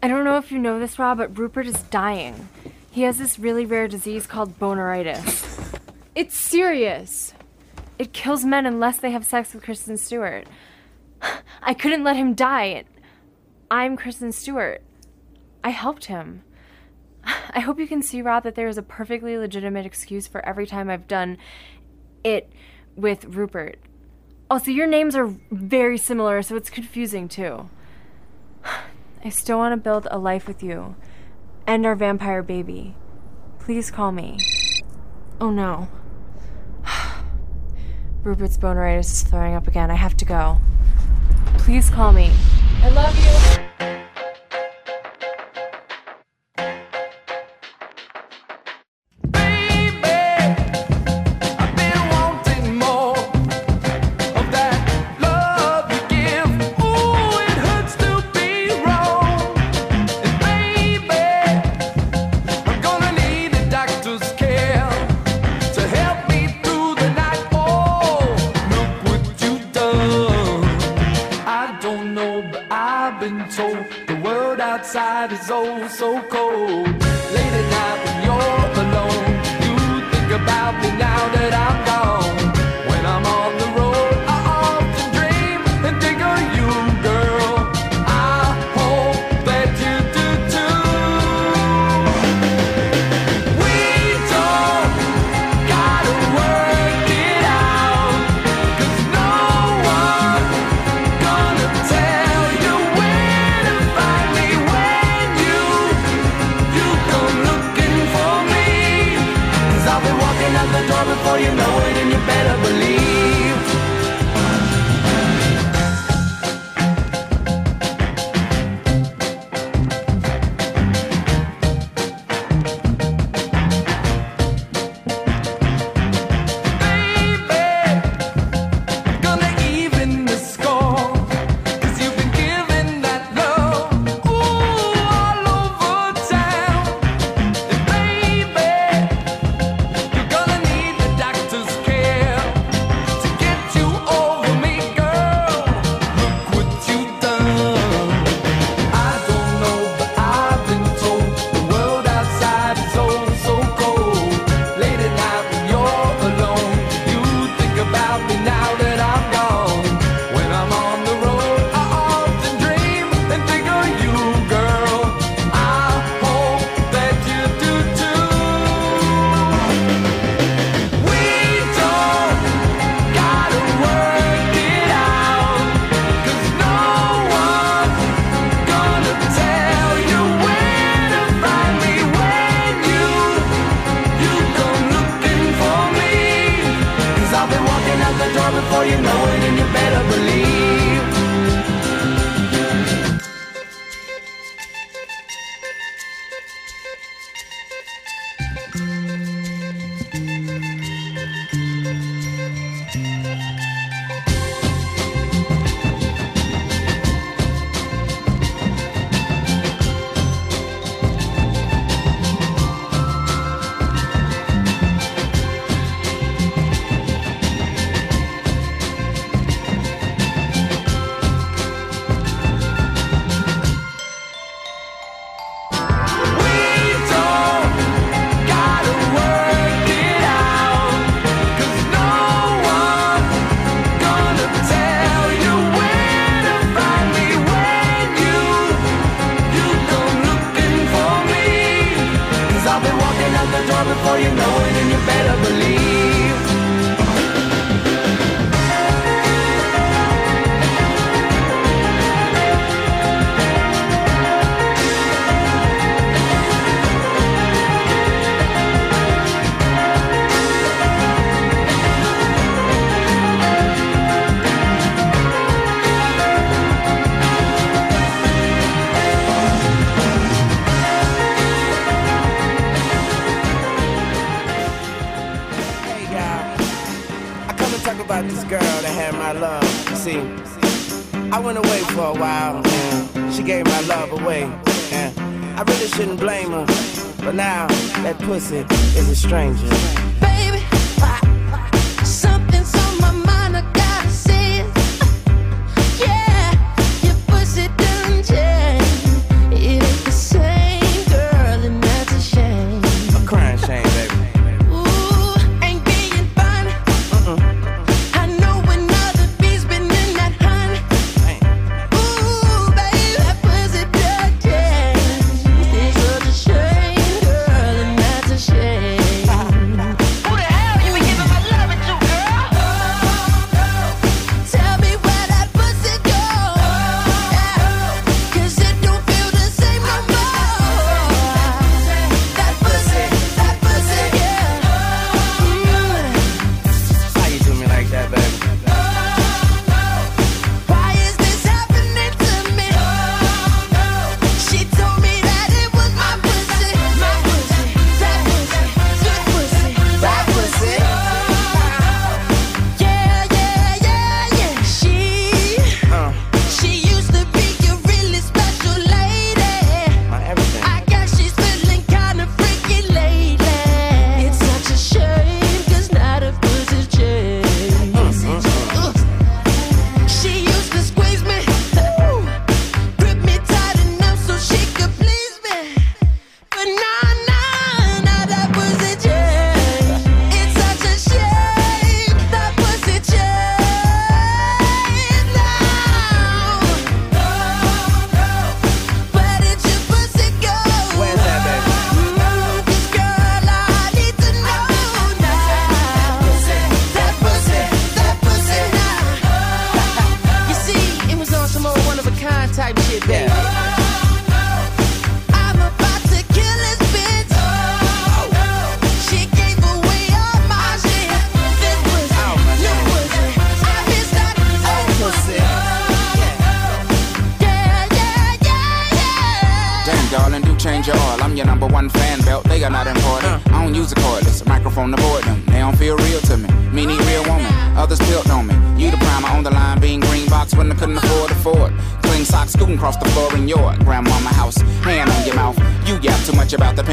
I don't know if you know this, Rob, but Rupert is dying. He has this really rare disease called boneritis. It's serious. It kills men unless they have sex with Kristen Stewart. I couldn't let him die. I'm Kristen Stewart. I helped him. I hope you can see, Rob, that there is a perfectly legitimate excuse for every time I've done it with Rupert. Also, your names are very similar, so it's confusing too. I still want to build a life with you and our vampire baby. Please call me. Oh no. Rupert's boneritis is flaring up again. I have to go. Please call me. I love you. Girl that had my love. See, I went away for a while and she gave my love away. And I really shouldn't blame her, but now that pussy is a stranger.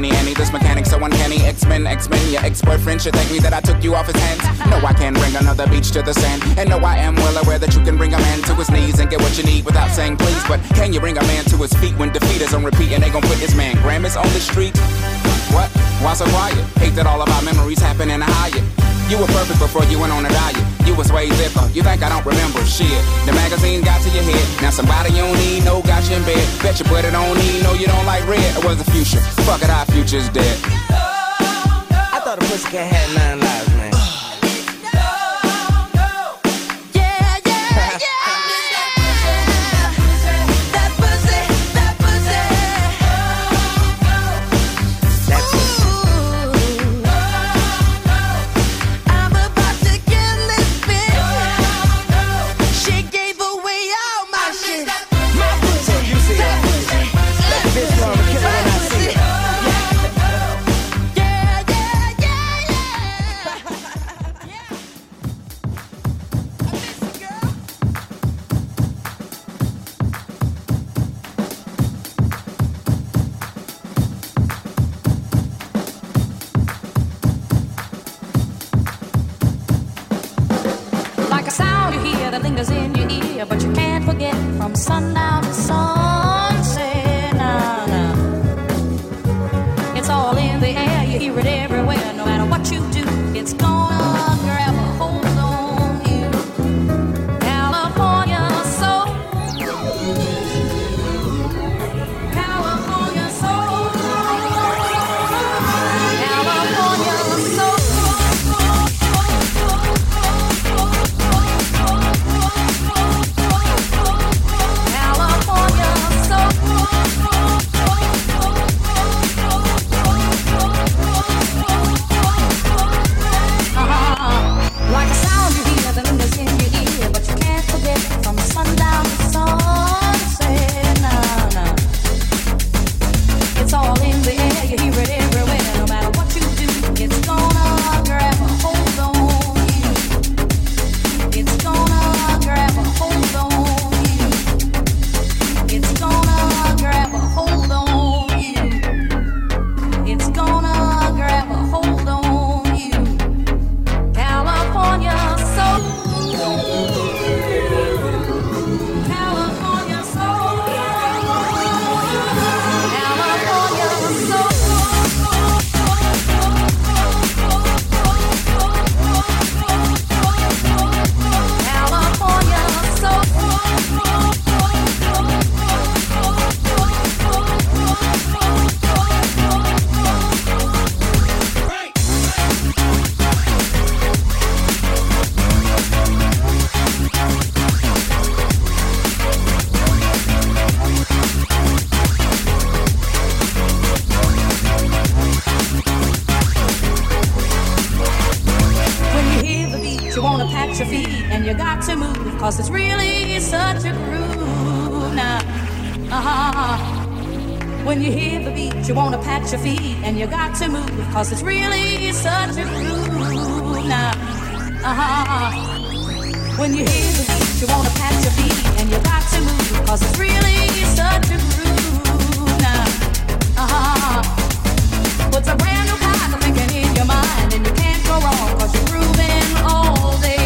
Penny Annie. This mechanic so uncanny. X-Men, X-Men. Your ex-boyfriend should thank me that I took you off his hands. No, I can't bring another beach to the sand. And no, I am well aware that you can bring a man to his knees and get what you need without saying please. But can you bring a man to his feet when defeat is on repeat and they gon' put this man Grammys on the street? What? Why so quiet? Hate that all of our memories happen in a Hyatt. You were perfect before you went on a diet. You was way zipper. Uh, you think I don't remember shit? The magazine got to your head. Now somebody you don't need, no, got you in bed. Bet you put it on need, no, you don't like red. It was the future. Fuck it, our future's dead. I thought a pussycat had nine lives, a sound you hear that lingers in your ear, but you can't forget from sundown to sunset. Nah, nah. It's all in the air, you hear it everywhere. No matter what you do, you wanna pat your feet and you got to move, cause it's really such a groove now. Uh-huh. When you hear the beat, you wanna pat your feet and you got to move, cause it's really such a groove now. Uh-huh. When you hear the beat, you wanna pat your feet and you got to move, cause it's really such a groove now. Uh-huh. What's a brand new thinking in your mind and you can't go wrong cause you're grooving all day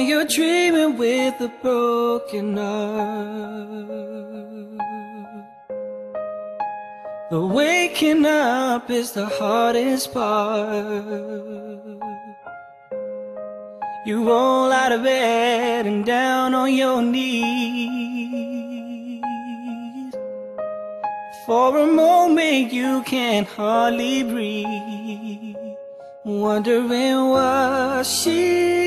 When you're dreaming with a broken heart, the waking up is the hardest part. You roll out of bed and down on your knees. For a moment, you can hardly breathe. Wondering what she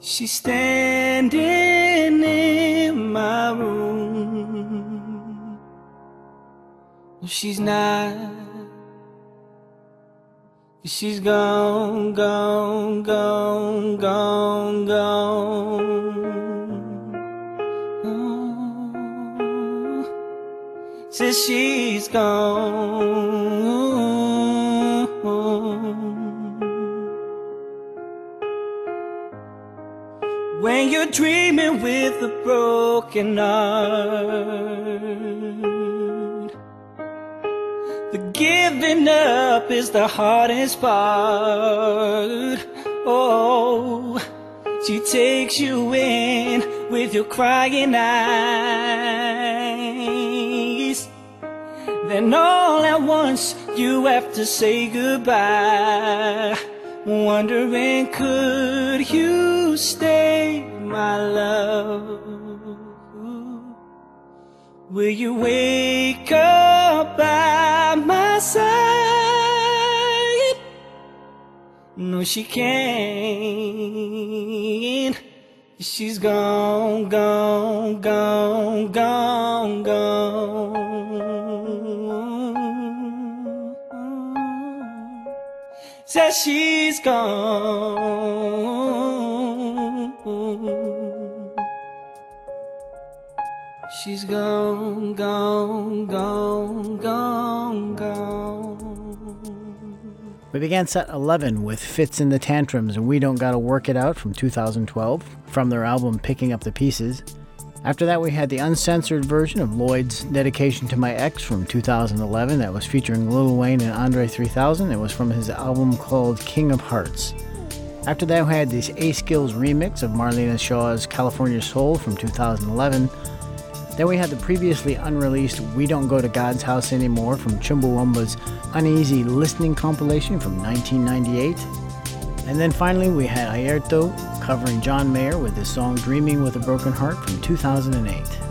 She's standing in my room. No, she's not. She's gone, gone, gone, gone, gone. Oh, says she's gone. Dreaming with a broken heart. The giving up is the hardest part. Oh, she takes you in with your crying eyes. Then all at once you have to say goodbye. Wondering, could you stay, my love? Will you wake up by my side? No, she can't. She's gone, gone, gone, gone, gone. Says she's gone. She's gone, gone, gone, gone, gone. We began set 11 with Fitz and the Tantrums and We Don't Gotta Work It Out from 2012 from their album Picking Up the Pieces. After that, we had the uncensored version of Lloyd's Dedication to My Ex from 2011 that was featuring Lil Wayne and Andre 3000. It was from his album called King of Hearts. After that, we had this A-Skillz remix of Marlena Shaw's California Soul from 2011. Then we had the previously unreleased We Don't Go to God's House Anymore from Chumbawamba's Uneasy Listening compilation from 1998. And then finally we had Ayrto covering John Mayer with his song Dreaming with a Broken Heart from 2008.